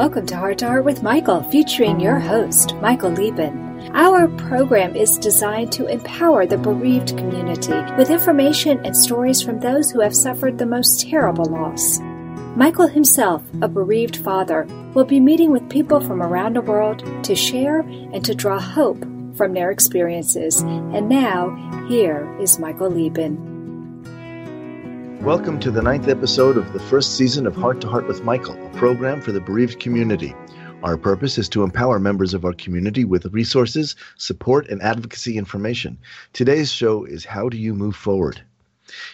Welcome to Heart to Heart with Michael, featuring your host, Michael Lieben. Our program is designed to empower the bereaved community with information and stories from those who have suffered the most terrible loss. Michael himself, a bereaved father, will be meeting with people from around the world to share and to draw hope from their experiences. And now, here is Michael Lieben. Welcome to the ninth episode of the first season of Heart to Heart with Michael, a program for the bereaved community. Our purpose is to empower members of our community with resources, support, and advocacy information. Today's show is How Do You Move Forward?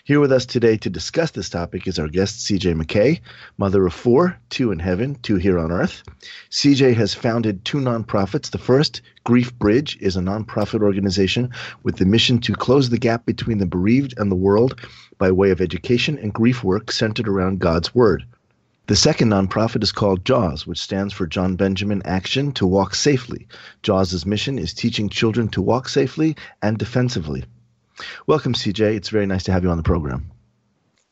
Here with us today to discuss this topic is our guest, CJ McKay, mother of four, two in heaven, two here on earth. CJ has founded two nonprofits. The first, Grief Bridge, is a nonprofit organization with the mission to close the gap between the bereaved and the world by way of education and grief work centered around God's Word. The second nonprofit is called JAWS, which stands for John Benjamin Action to Walk Safely. JAWS's mission is teaching children to walk safely and defensively. Welcome, CJ. It's very nice to have you on the program.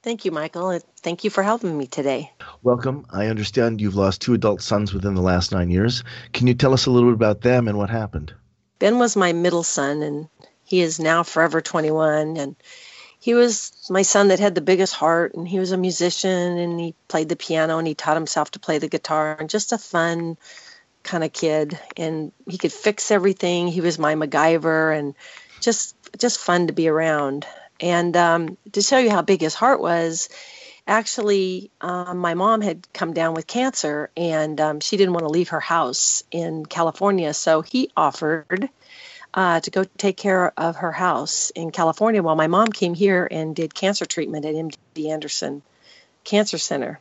Thank you, Michael. Thank you for helping me today. Welcome. I understand you've lost two adult sons within the last nine years. Can you tell us a little bit about them and what happened? Ben was my middle son, and he is now forever 21. And he was my son that had the biggest heart, and he was a musician, and he played the piano, and he taught himself to play the guitar, and just a fun kind of kid. And he could fix everything. He was my MacGyver, and just just fun to be around. And um, to show you how big his heart was, actually, um, my mom had come down with cancer, and um, she didn't want to leave her house in California, so he offered. Uh, to go take care of her house in California while my mom came here and did cancer treatment at MD Anderson Cancer Center.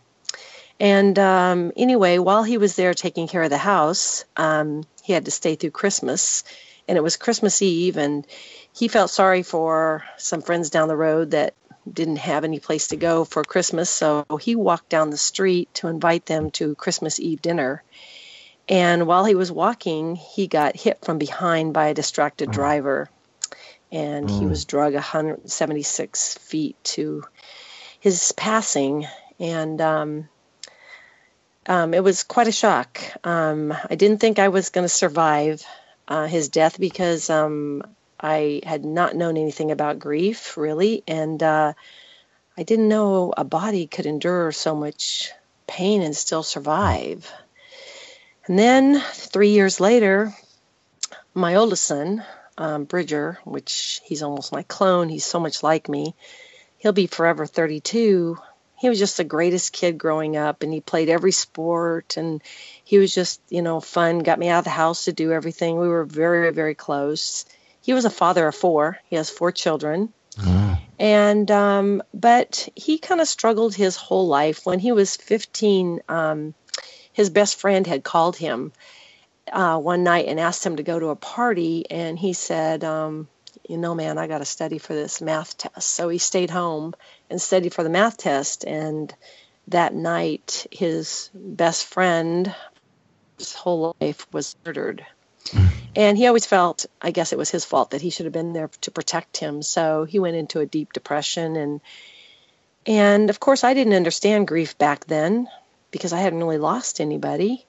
And um, anyway, while he was there taking care of the house, um, he had to stay through Christmas, and it was Christmas Eve, and he felt sorry for some friends down the road that didn't have any place to go for Christmas, so he walked down the street to invite them to Christmas Eve dinner. And while he was walking, he got hit from behind by a distracted mm. driver, and mm. he was drug 176 feet to his passing. And um, um, it was quite a shock. Um, I didn't think I was going to survive uh, his death because um, I had not known anything about grief really, and uh, I didn't know a body could endure so much pain and still survive. And then three years later, my oldest son, um, Bridger, which he's almost my clone, he's so much like me, he'll be forever 32. He was just the greatest kid growing up, and he played every sport, and he was just, you know, fun, got me out of the house to do everything. We were very, very close he was a father of four. He has four children. Mm. And, um, but he kind of struggled his whole life. When he was 15, um, his best friend had called him uh, one night and asked him to go to a party. And he said, um, you know, man, I got to study for this math test. So he stayed home and studied for the math test. And that night, his best friend, his whole life was murdered. And he always felt, I guess it was his fault that he should have been there to protect him. So he went into a deep depression and and of course I didn't understand grief back then because I hadn't really lost anybody.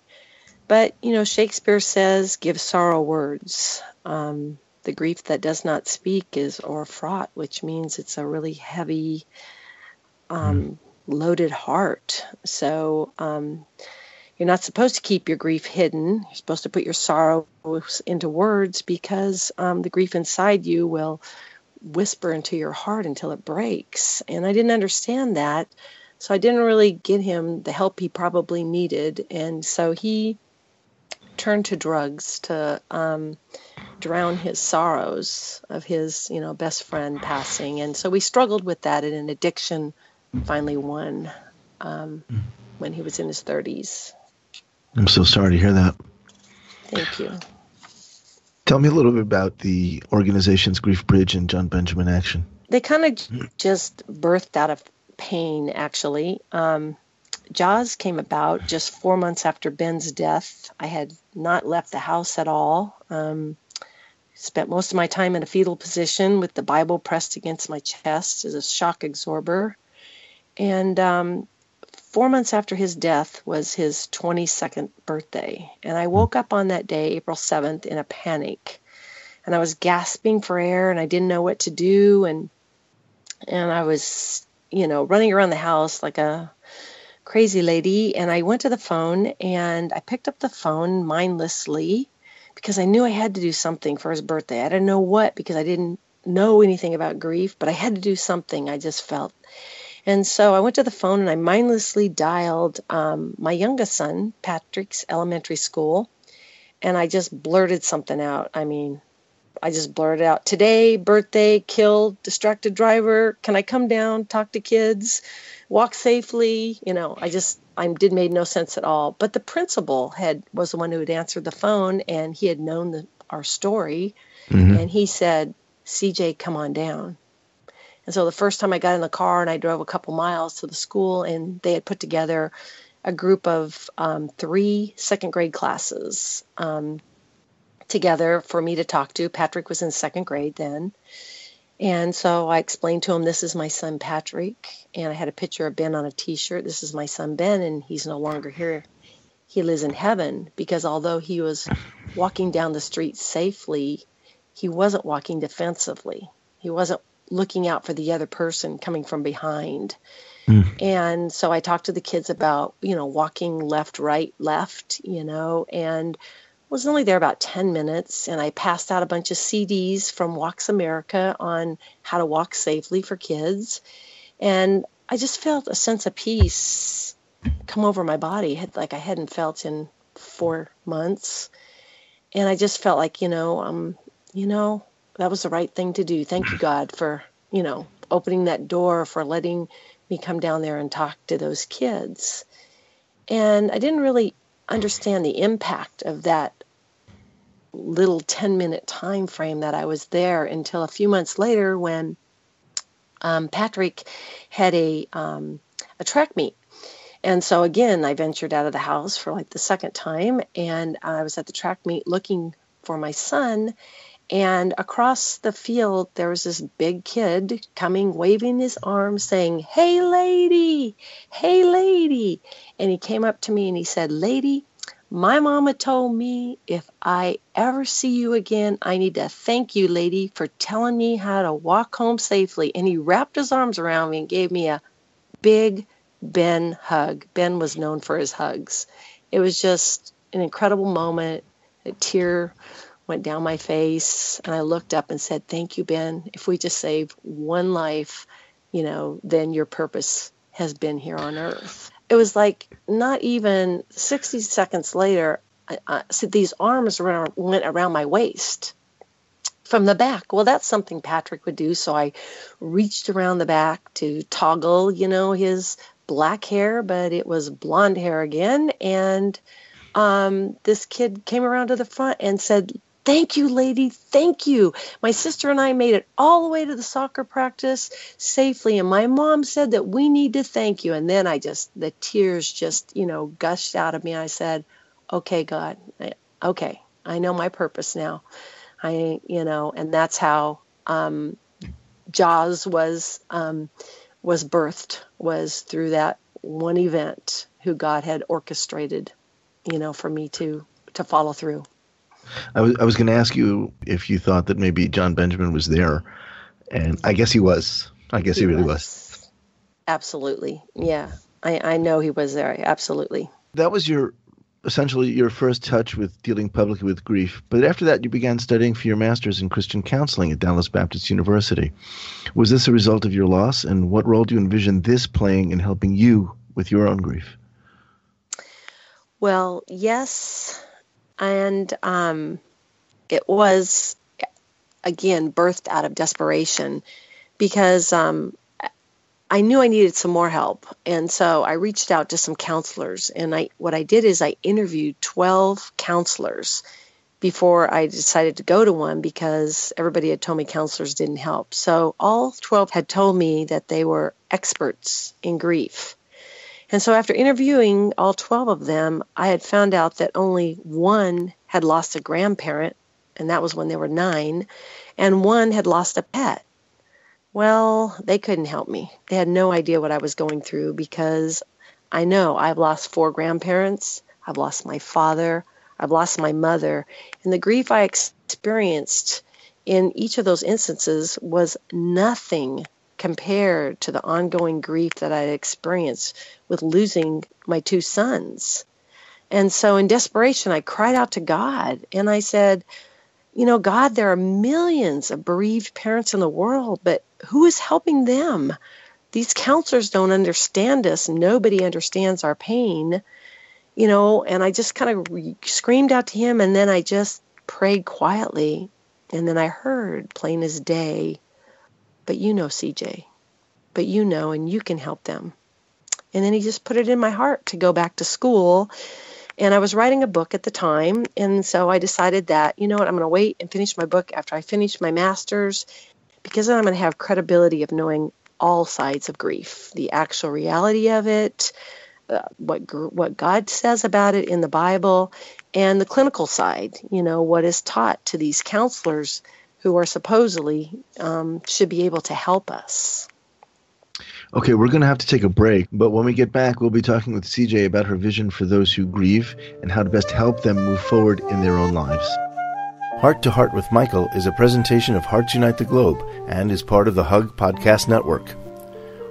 But you know, Shakespeare says, "Give sorrow words." Um, the grief that does not speak is or fraught, which means it's a really heavy, um, mm. loaded heart. So um, you're not supposed to keep your grief hidden. You're supposed to put your sorrows into words because um, the grief inside you will whisper into your heart until it breaks. And I didn't understand that. So I didn't really get him the help he probably needed. And so he turned to drugs to um, drown his sorrows of his, you know, best friend passing. And so we struggled with that, and an addiction finally won um, mm. when he was in his 30s. I'm so sorry to hear that. Thank you. Tell me a little bit about the organization's Grief Bridge and John Benjamin Action. They kind of just birthed out of pain, actually. Um, JAWS came about just four months after Ben's death. I had not left the house at all. Um, spent most of my time in a fetal position with the Bible pressed against my chest as a shock absorber. And um, four months after his death was his 22nd birthday. And I woke up on that day, April 7th, in a panic. And I was gasping for air and I didn't know what to do. And, and I was, you know, running around the house like a crazy lady. And I went to the phone and I picked up the phone mindlessly because I knew I had to do something for his birthday. I didn't know what because I didn't know anything about grief, but I had to do something. I just felt. And so I went to the phone and I mindlessly dialed um, my youngest son, Patrick's elementary school, and I just blurted something out. I mean, I just blurted out, Today, birthday, killed, distracted driver. Can I come down, talk to kids, walk safely? You know, I just, I did made no sense at all. But the principal had was the one who had answered the phone and he had known the, our story. Mm-hmm. And he said, CJ, come on down. And so the first time I got in the car and I drove a couple miles to the school, and they had put together a group of um, three second grade classes um, together for me to talk to. Patrick was in second grade then. And so I explained to him, This is my son Patrick. And I had a picture of Ben on a t shirt. This is my son Ben, and he's no longer here. He lives in heaven because although he was walking down the street safely, he wasn't walking defensively. He wasn't looking out for the other person coming from behind. Mm. And so I talked to the kids about, you know, walking left, right, left, you know, and was only there about 10 minutes. And I passed out a bunch of CDs from Walks America on how to walk safely for kids. And I just felt a sense of peace come over my body, like I hadn't felt in four months. And I just felt like, you know, um, you know, that was the right thing to do. Thank you, God, for, you know, opening that door, for letting me come down there and talk to those kids. And I didn't really understand the impact of that little 10 minute time frame that I was there until a few months later when um, Patrick had a, um, a track meet. And so again, I ventured out of the house for like the second time, and I was at the track meet looking for my son, and across the field, there was this big kid coming, waving his arms, saying, Hey, lady, hey, lady. And he came up to me and he said, Lady, my mama told me if I ever see you again, I need to thank you, lady, for telling me how to walk home safely. And he wrapped his arms around me and gave me a big Ben hug. Ben was known for his hugs. It was just an incredible moment. A tear went down my face and I looked up and said, Thank you, Ben. If we just save one life, you know, then your purpose has been here on earth. It was like not even 60 seconds later, I, I, so these arms around, went around my waist from the back. Well, that's something Patrick would do. So I reached around the back to toggle, you know, his black hair, but it was blonde hair again. And um, this kid came around to the front and said, Thank you, lady. Thank you. My sister and I made it all the way to the soccer practice safely. And my mom said that we need to thank you. And then I just, the tears just, you know, gushed out of me. I said, okay, God, okay, I know my purpose now. I, you know, and that's how um, Jaws was um, was birthed was through that one event who God had orchestrated, you know, for me to to follow through. I was I was going to ask you if you thought that maybe John Benjamin was there, and I guess he was. I guess he, he really was. was. Absolutely, yeah. I I know he was there. Absolutely. That was your essentially your first touch with dealing publicly with grief. But after that, you began studying for your master's in Christian counseling at Dallas Baptist University. Was this a result of your loss, and what role do you envision this playing in helping you with your own grief? Well, yes, and um, it was again birthed out of desperation because um, I knew I needed some more help, and so I reached out to some counselors. And I what I did is I interviewed twelve counselors before I decided to go to one because everybody had told me counselors didn't help. So all 12 had told me that they were experts in grief. And so after interviewing all 12 of them, I had found out that only one had lost a grandparent, and that was when they were nine, and one had lost a pet. Well, they couldn't help me. They had no idea what I was going through because I know I've lost four grandparents, I've lost my father, I've lost my mother, and the grief I experienced in each of those instances was nothing compared to the ongoing grief that I experienced with losing my two sons. And so in desperation, I cried out to God and I said, You know, God, there are millions of bereaved parents in the world, but who is helping them? These counselors don't understand us. Nobody understands our pain, you know. And I just kind of re- screamed out to him and then I just prayed quietly. And then I heard plain as day, but you know, CJ, but you know, and you can help them. And then he just put it in my heart to go back to school and I was writing a book at the time. And so I decided that, you know what, I'm going to wait and finish my book after I finish my master's because then I'm going to have credibility of knowing all sides of grief the actual reality of it, uh, what, what God says about it in the Bible, and the clinical side, you know, what is taught to these counselors who are supposedly um, should be able to help us. Okay, we're going to have to take a break, but when we get back, we'll be talking with CJ about her vision for those who grieve and how to best help them move forward in their own lives. Heart to Heart with Michael is a presentation of Hearts Unite the Globe and is part of the Hug Podcast Network.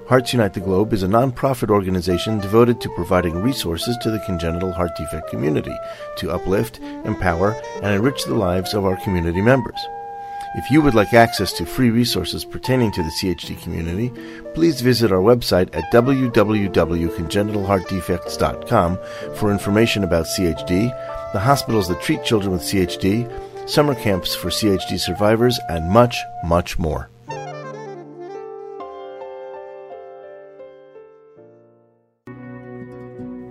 Hearts Unite the Globe is a nonprofit organization devoted to providing resources to the congenital heart defect community to uplift, empower, and enrich the lives of our community members. If you would like access to free resources pertaining to the CHD community, please visit our website at www.congenitalheartdefects.com for information about CHD, the hospitals that treat children with CHD, summer camps for CHD survivors, and much, much more.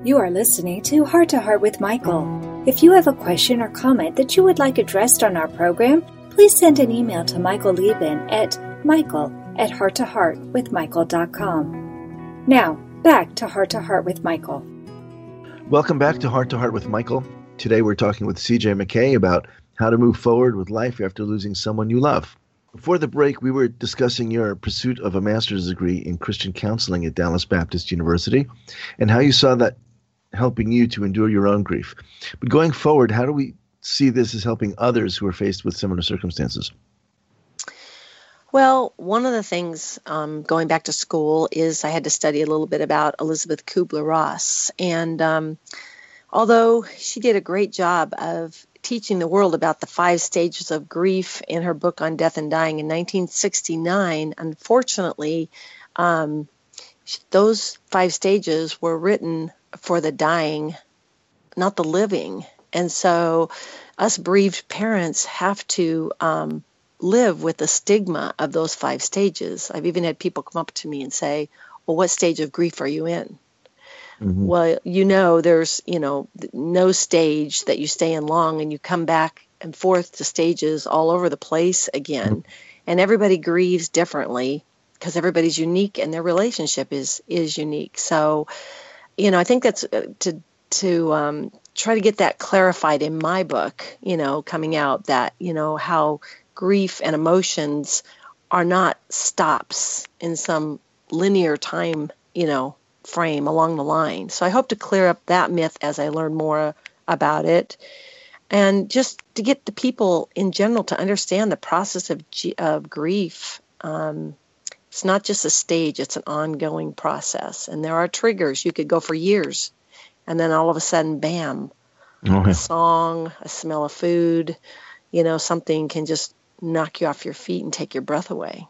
You are listening to Heart to Heart with Michael. If you have a question or comment that you would like addressed on our program, please send an email to Michael Lieben at michael at hearttoheartwithmichael.com. Now, back to Heart to Heart with Michael. Welcome back to Heart to Heart with Michael. Today we're talking with CJ McKay about how to move forward with life after losing someone you love. Before the break, we were discussing your pursuit of a master's degree in Christian counseling at Dallas Baptist University and how you saw that helping you to endure your own grief. But going forward, how do we see this as helping others who are faced with similar circumstances? Well, one of the things um, going back to school is I had to study a little bit about Elisabeth Kübler-Ross. And um, although she did a great job of teaching the world about the five stages of grief in her book on death and dying in 1969, unfortunately, um, those five stages were written for the dying, not the living. And so, us bereaved parents have to um, live with the stigma of those five stages. I've even had people come up to me and say, Well, what stage of grief are you in? Mm-hmm. Well, you know, there's, you know, no stage that you stay in long and you come back and forth to stages all over the place again. Mm-hmm. And everybody grieves differently because everybody's unique and their relationship is is unique. So, you know, I think that's uh, to to um, try to get that clarified in my book, you know, coming out that, you know, how grief and emotions are not stops in some linear time, you know, frame along the line. So I hope to clear up that myth as I learn more about it. And just to get the people in general to understand the process of, of grief. Um, it's not just a stage, it's an ongoing process. And there are triggers. You could go for years and then all of a sudden, bam, okay. a song, a smell of food, you know, something can just knock you off your feet and take your breath away.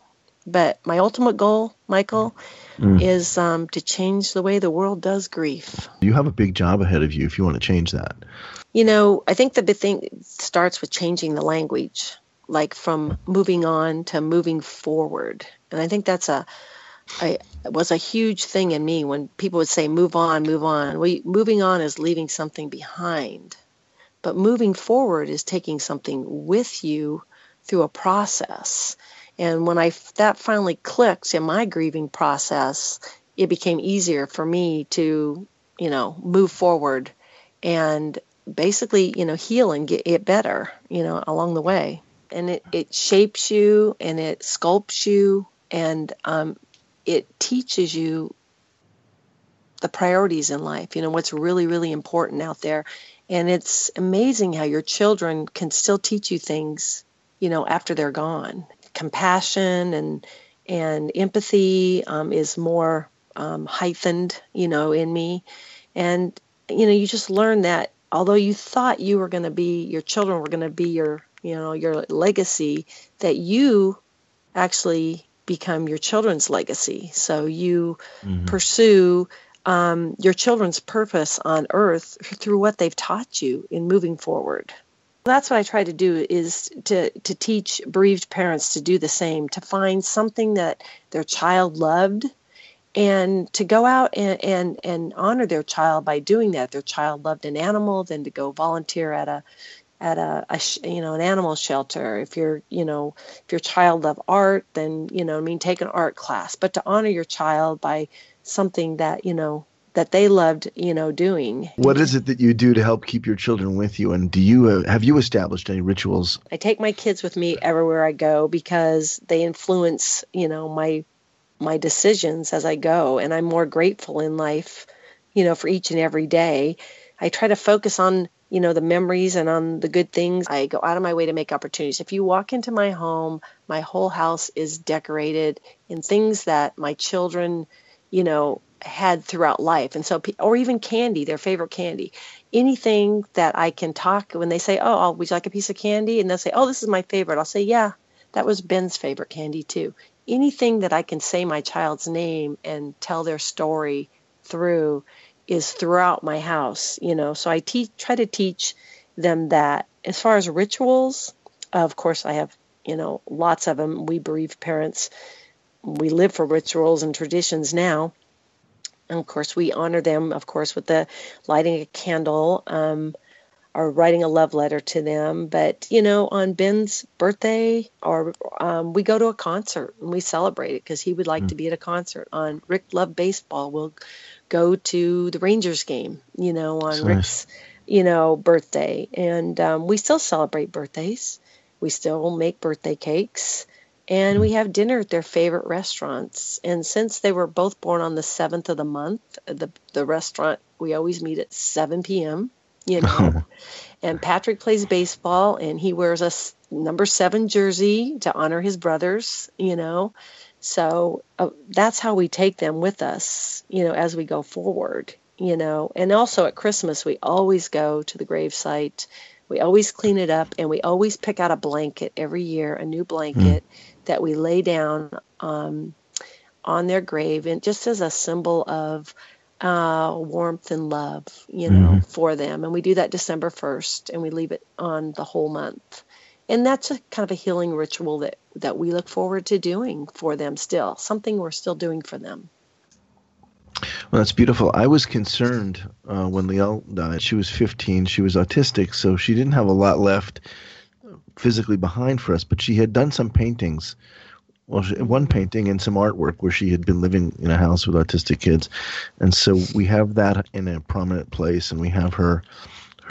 But my ultimate goal, Michael, mm. is um, to change the way the world does grief. You have a big job ahead of you if you want to change that. You know, I think the big thing starts with changing the language, like from moving on to moving forward. And I think that's a I, was a huge thing in me when people would say, move on, move on. Well, moving on is leaving something behind. But moving forward is taking something with you through a process. And when I that finally clicked in my grieving process, it became easier for me to, you know, move forward and basically, you know, heal and get it better, you know, along the way. And it, it shapes you and it sculpts you and um, it teaches you the priorities in life, you know, what's really, really important out there. And it's amazing how your children can still teach you things, you know, after they're gone. Compassion and and empathy um, is more um, heightened, you know, in me. And you know, you just learn that although you thought you were going to be, your children were going to be your, you know, your legacy, that you actually become your children's legacy. So you mm-hmm. pursue um, your children's purpose on earth through what they've taught you in moving forward. That's what I try to do is to, to teach bereaved parents to do the same, to find something that their child loved and to go out and, and, and honor their child by doing that. Their child loved an animal, then to go volunteer at a at a, a, you know an animal shelter. If you're you know if your child love art then you know i mean take an art class but to honor your child by something that you know that they loved you know doing. What is it that you do to help keep your children with you? And do you uh, have you established any rituals? I take my kids with me everywhere i go because they influence you know my my decisions as i go. And i'm more grateful in life you know for each and every day. I try to focus on you know, the memories and on the good things. I go out of my way to make opportunities. If you walk into my home, my whole house is decorated in things that my children, you know, had throughout life. And so, or even candy, their favorite candy. Anything that I can talk when they say, Oh, would you like a piece of candy? And they'll say, Oh, this is my favorite. I'll say, Yeah, that was Ben's favorite candy too. Anything that I can say my child's name and tell their story through is throughout my house, you know. So I teach, try to teach them that. As far as rituals, of course, I have, you know, lots of them. We bereaved parents, we live for rituals and traditions now. And of course, we honor them, of course, with the lighting a candle um, or writing a love letter to them. But, you know, on Ben's birthday, or um, we go to a concert and we celebrate it because he would like mm. to be at a concert. On Rick Love Baseball, we'll go to the Rangers game, you know, on That's Rick's, nice. you know, birthday. And um, we still celebrate birthdays. We still make birthday cakes. And we have dinner at their favorite restaurants. And since they were both born on the 7th of the month, the, the restaurant, we always meet at 7 p.m., you know. and Patrick plays baseball and he wears a number seven jersey to honor his brothers, you know. So uh, that's how we take them with us, you know, as we go forward, you know. And also at Christmas, we always go to the gravesite. We always clean it up and we always pick out a blanket every year, a new blanket mm. that we lay down um, on their grave and just as a symbol of uh, warmth and love, you know, mm. for them. And we do that December 1st and we leave it on the whole month and that's a kind of a healing ritual that that we look forward to doing for them still something we're still doing for them. Well that's beautiful. I was concerned uh, when Liel died. She was 15 she was autistic so she didn't have a lot left physically behind for us but she had done some paintings. Well one painting and some artwork where she had been living in a house with autistic kids. And so we have that in a prominent place and we have her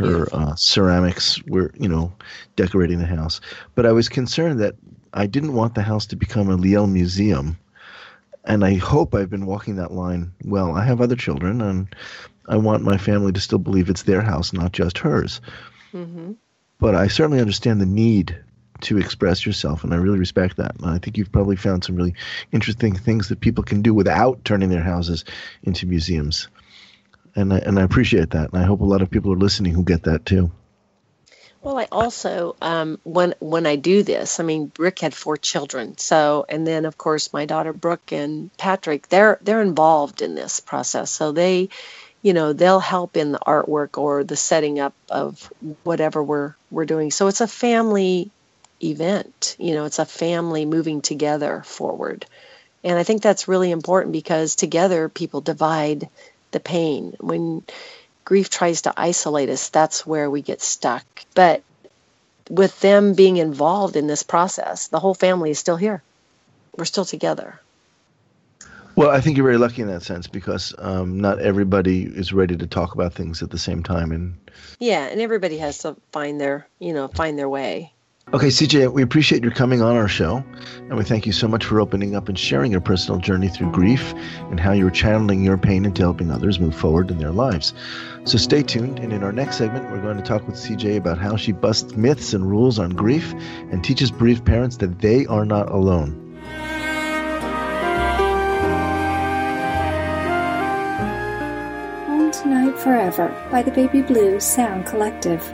her uh, ceramics were, you know, decorating the house. But I was concerned that I didn't want the house to become a Liel museum. And I hope I've been walking that line well. I have other children, and I want my family to still believe it's their house, not just hers. Mm-hmm. But I certainly understand the need to express yourself, and I really respect that. And I think you've probably found some really interesting things that people can do without turning their houses into museums and I, and I appreciate that, and I hope a lot of people are listening who get that too. Well, I also um, when when I do this, I mean, Rick had four children, so and then of course my daughter Brooke and Patrick, they're they're involved in this process, so they, you know, they'll help in the artwork or the setting up of whatever we're we're doing. So it's a family event, you know, it's a family moving together forward, and I think that's really important because together people divide the pain. When grief tries to isolate us, that's where we get stuck. But with them being involved in this process, the whole family is still here. We're still together. Well, I think you're very lucky in that sense because um, not everybody is ready to talk about things at the same time, and yeah, and everybody has to find their, you know, find their way. Okay, CJ, we appreciate your coming on our show, and we thank you so much for opening up and sharing your personal journey through grief and how you're channeling your pain into helping others move forward in their lives. So stay tuned, and in our next segment, we're going to talk with CJ about how she busts myths and rules on grief and teaches bereaved parents that they are not alone. Home Tonight Forever by the Baby Blues Sound Collective.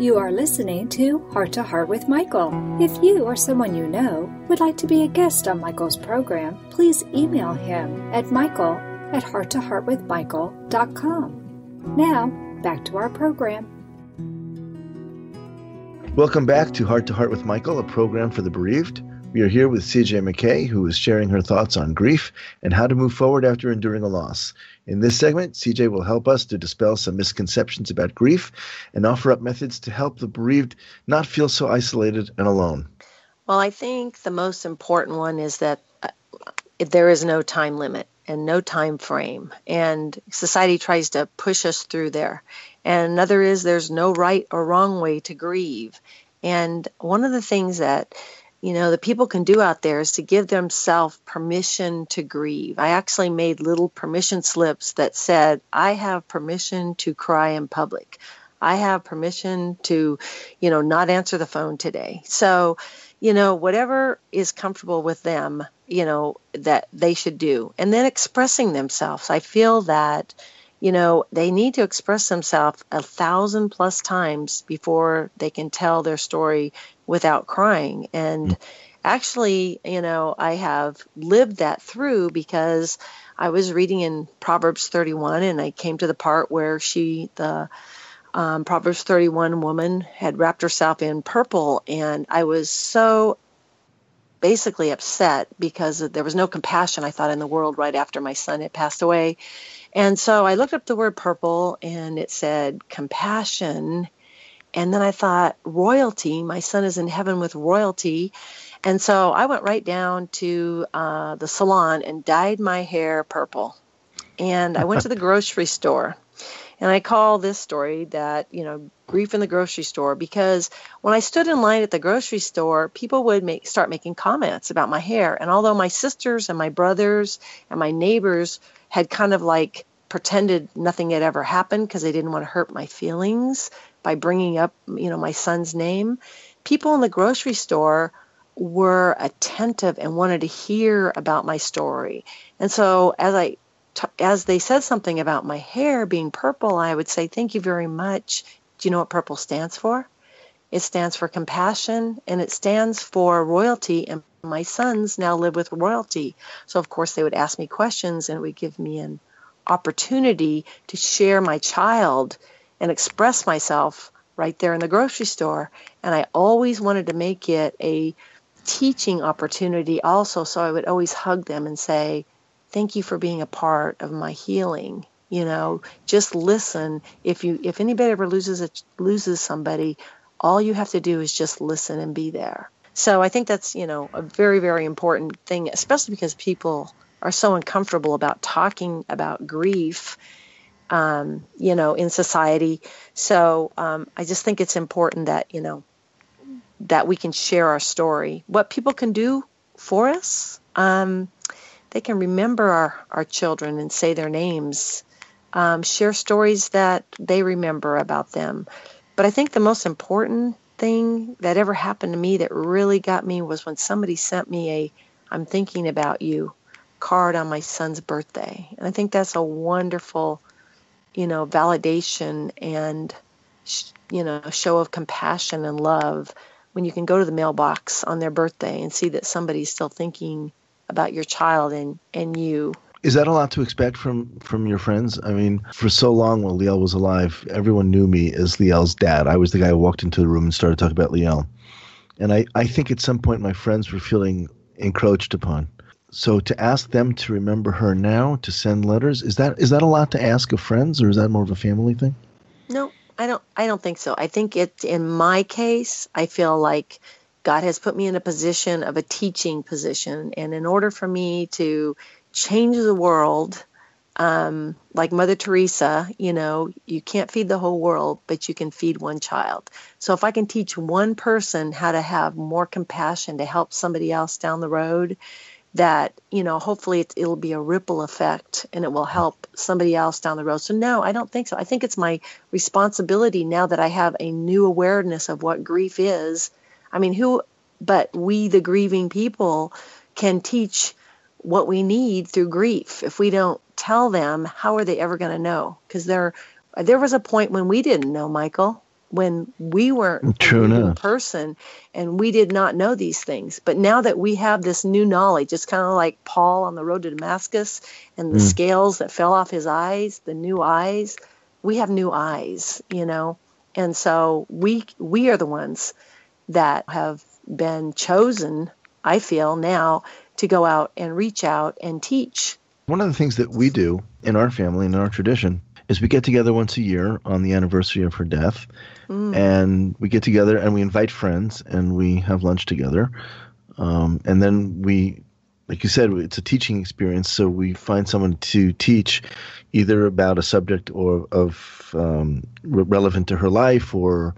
You are listening to Heart to Heart with Michael. If you or someone you know would like to be a guest on Michael's program, please email him at michael at hearttoheartwithmichael.com. Now, back to our program. Welcome back to Heart to Heart with Michael, a program for the bereaved. We are here with CJ McKay, who is sharing her thoughts on grief and how to move forward after enduring a loss. In this segment, CJ will help us to dispel some misconceptions about grief and offer up methods to help the bereaved not feel so isolated and alone. Well, I think the most important one is that uh, there is no time limit and no time frame, and society tries to push us through there. And another is there's no right or wrong way to grieve. And one of the things that you know the people can do out there is to give themselves permission to grieve. I actually made little permission slips that said i have permission to cry in public. I have permission to you know not answer the phone today. So you know whatever is comfortable with them you know that they should do. And then expressing themselves. I feel that you know they need to express themselves a thousand plus times before they can tell their story without crying. And mm. actually, you know, I have lived that through because I was reading in Proverbs 31 and I came to the part where she, the um, Proverbs 31 woman, had wrapped herself in purple. And I was so basically upset because there was no compassion, I thought, in the world right after my son had passed away. And so I looked up the word purple and it said compassion and then I thought, royalty, my son is in heaven with royalty. And so I went right down to uh, the salon and dyed my hair purple. And I went to the grocery store. And I call this story that, you know, grief in the grocery store because when I stood in line at the grocery store, people would make start making comments about my hair. And although my sisters and my brothers and my neighbors had kind of like pretended nothing had ever happened because they didn't want to hurt my feelings, by bringing up, you know, my son's name, people in the grocery store were attentive and wanted to hear about my story. And so as I as they said something about my hair being purple, I would say, "Thank you very much." Do you know what purple stands for? It stands for compassion and it stands for royalty and my sons now live with royalty. So of course they would ask me questions and it would give me an opportunity to share my child and express myself right there in the grocery store. And I always wanted to make it a teaching opportunity also. So I would always hug them and say, Thank you for being a part of my healing. You know, just listen. If you if anybody ever loses a, loses somebody, all you have to do is just listen and be there. So I think that's, you know, a very, very important thing, especially because people are so uncomfortable about talking about grief um, you know, in society. So um, I just think it's important that, you know, that we can share our story. What people can do for us, um, they can remember our, our children and say their names, um, share stories that they remember about them. But I think the most important thing that ever happened to me that really got me was when somebody sent me a I'm thinking about you card on my son's birthday. And I think that's a wonderful you know, validation and, you know, show of compassion and love when you can go to the mailbox on their birthday and see that somebody's still thinking about your child and, and you. Is that a lot to expect from from your friends? I mean, for so long while Liel was alive, everyone knew me as Liel's dad. I was the guy who walked into the room and started talking about Liel. And I, I think at some point my friends were feeling encroached upon. So to ask them to remember her now, to send letters, is that is that a lot to ask of friends or is that more of a family thing? No, I don't I don't think so. I think it in my case, I feel like God has put me in a position of a teaching position and in order for me to change the world um, like Mother Teresa, you know, you can't feed the whole world, but you can feed one child. So if I can teach one person how to have more compassion to help somebody else down the road, that you know, hopefully it, it'll be a ripple effect and it will help somebody else down the road. So no, I don't think so. I think it's my responsibility now that I have a new awareness of what grief is. I mean, who, but we, the grieving people, can teach what we need through grief. If we don't tell them, how are they ever going to know? Because there, there was a point when we didn't know, Michael, when we weren't True a person and we did not know these things. But now that we have this new knowledge, it's kind of like Paul on the road to Damascus and the Mm. scales that fell off his eyes, the new eyes. We have new eyes, you know, and so we we are the ones that have been chosen. I feel now to go out and reach out and teach One of the things that we do in our family and in our tradition is we get together once a year on the anniversary of her death, Mm. and we get together and we invite friends and we have lunch together, um, and then we, like you said, it's a teaching experience. So we find someone to teach, either about a subject or of um, re- relevant to her life, or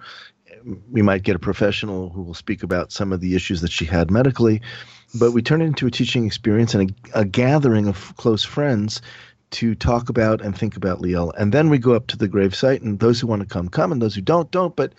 we might get a professional who will speak about some of the issues that she had medically. But we turn it into a teaching experience and a, a gathering of close friends to talk about and think about Liel. And then we go up to the gravesite, and those who want to come, come, and those who don't, don't. But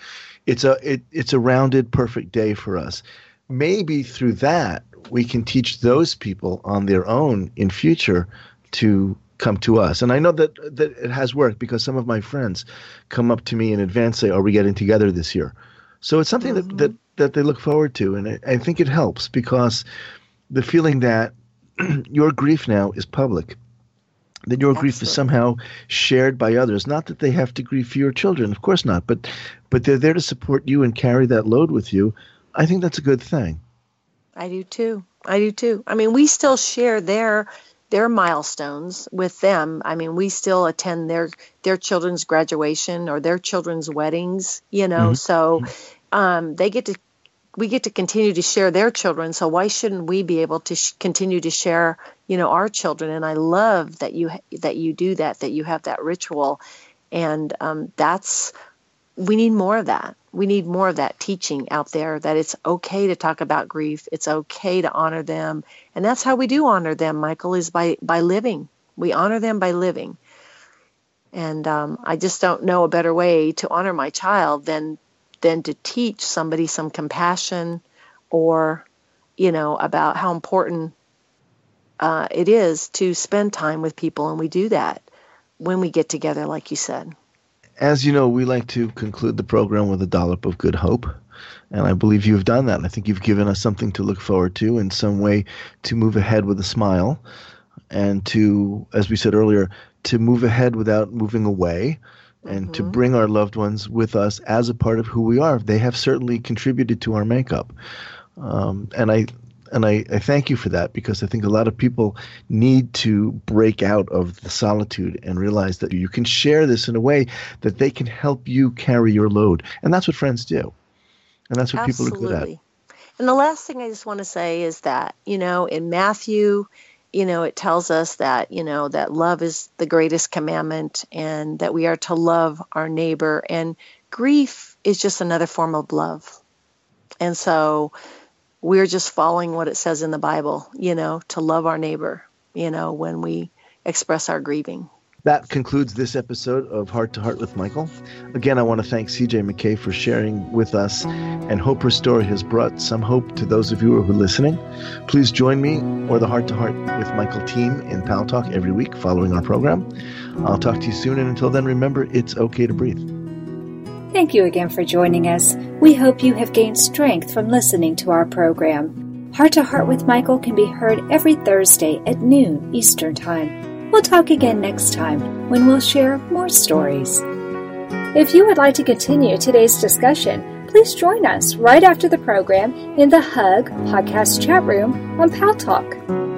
it's a it, it's a rounded, perfect day for us. Maybe through that we can teach those people on their own in future to come to us. And I know that that it has worked because some of my friends come up to me in advance say, "Are we getting together this year?" So it's something that, that mm-hmm. that they look forward to, and I, I think it helps because the feeling that your grief now is public that your grief is somehow shared by others. Not that they have to grieve for your children, of course not, but but they're there to support you and carry that load with you. I think that's a good thing. I do too. I do too. I mean, we still share their their milestones with them. I mean, we still attend their their children's graduation or their children's weddings, you know. Mhm. So um, they get to we get to continue to share their children. So why shouldn't we be able to sh- continue to share, you know, our children? And I love that you that you do that. That you have that ritual, and um, that's we need more of that. We need more of that teaching out there that it's okay to talk about grief. It's okay to honor them. And that's how we do honor them, Michael, is by, by living. We honor them by living. And um, I just don't know a better way to honor my child than than to teach somebody some compassion or, you know, about how important uh, it is to spend time with people. And we do that when we get together, like you said. As you know, we like to conclude the program with a dollop of good hope. And I believe you've done that. I think you've given us something to look forward to in some way to move ahead with a smile and to, as we said earlier, to move ahead without moving away and to Mhm. bring our loved ones with us as a part of who we are. They have certainly contributed to our makeup. Um, and I and I, I thank you for that because I think a lot of people need to break out of the solitude and realize that you can share this in a way that they can help you carry your load. And that's what friends do. And that's what people are good at. And the last thing I just want to say is that, you know, in Matthew, you know, it tells us that, you know, that love is the greatest commandment and that we are to love our neighbor. And grief is just another form of love. And so we're just following what it says in the Bible, you know, to love our neighbor, you know, when we express our grieving. That concludes this episode of Heart to Heart with Michael. Again, I want to thank CJ McKay for sharing with us and hope her story has brought some hope to those of you who are listening. Please join me or the Heart to Heart with Michael team in Paltalk every week following our program. I'll talk to you soon, and until then, remember it's okay to breathe. Thank you again for joining us. We hope you have gained strength from listening to our program. Heart to Heart with Michael can be heard every Thursday at noon Eastern Time. We'll talk again next time when we'll share more stories. If you would like to continue today's discussion, please join us right after the program in the Hug podcast chat room on Paltalk.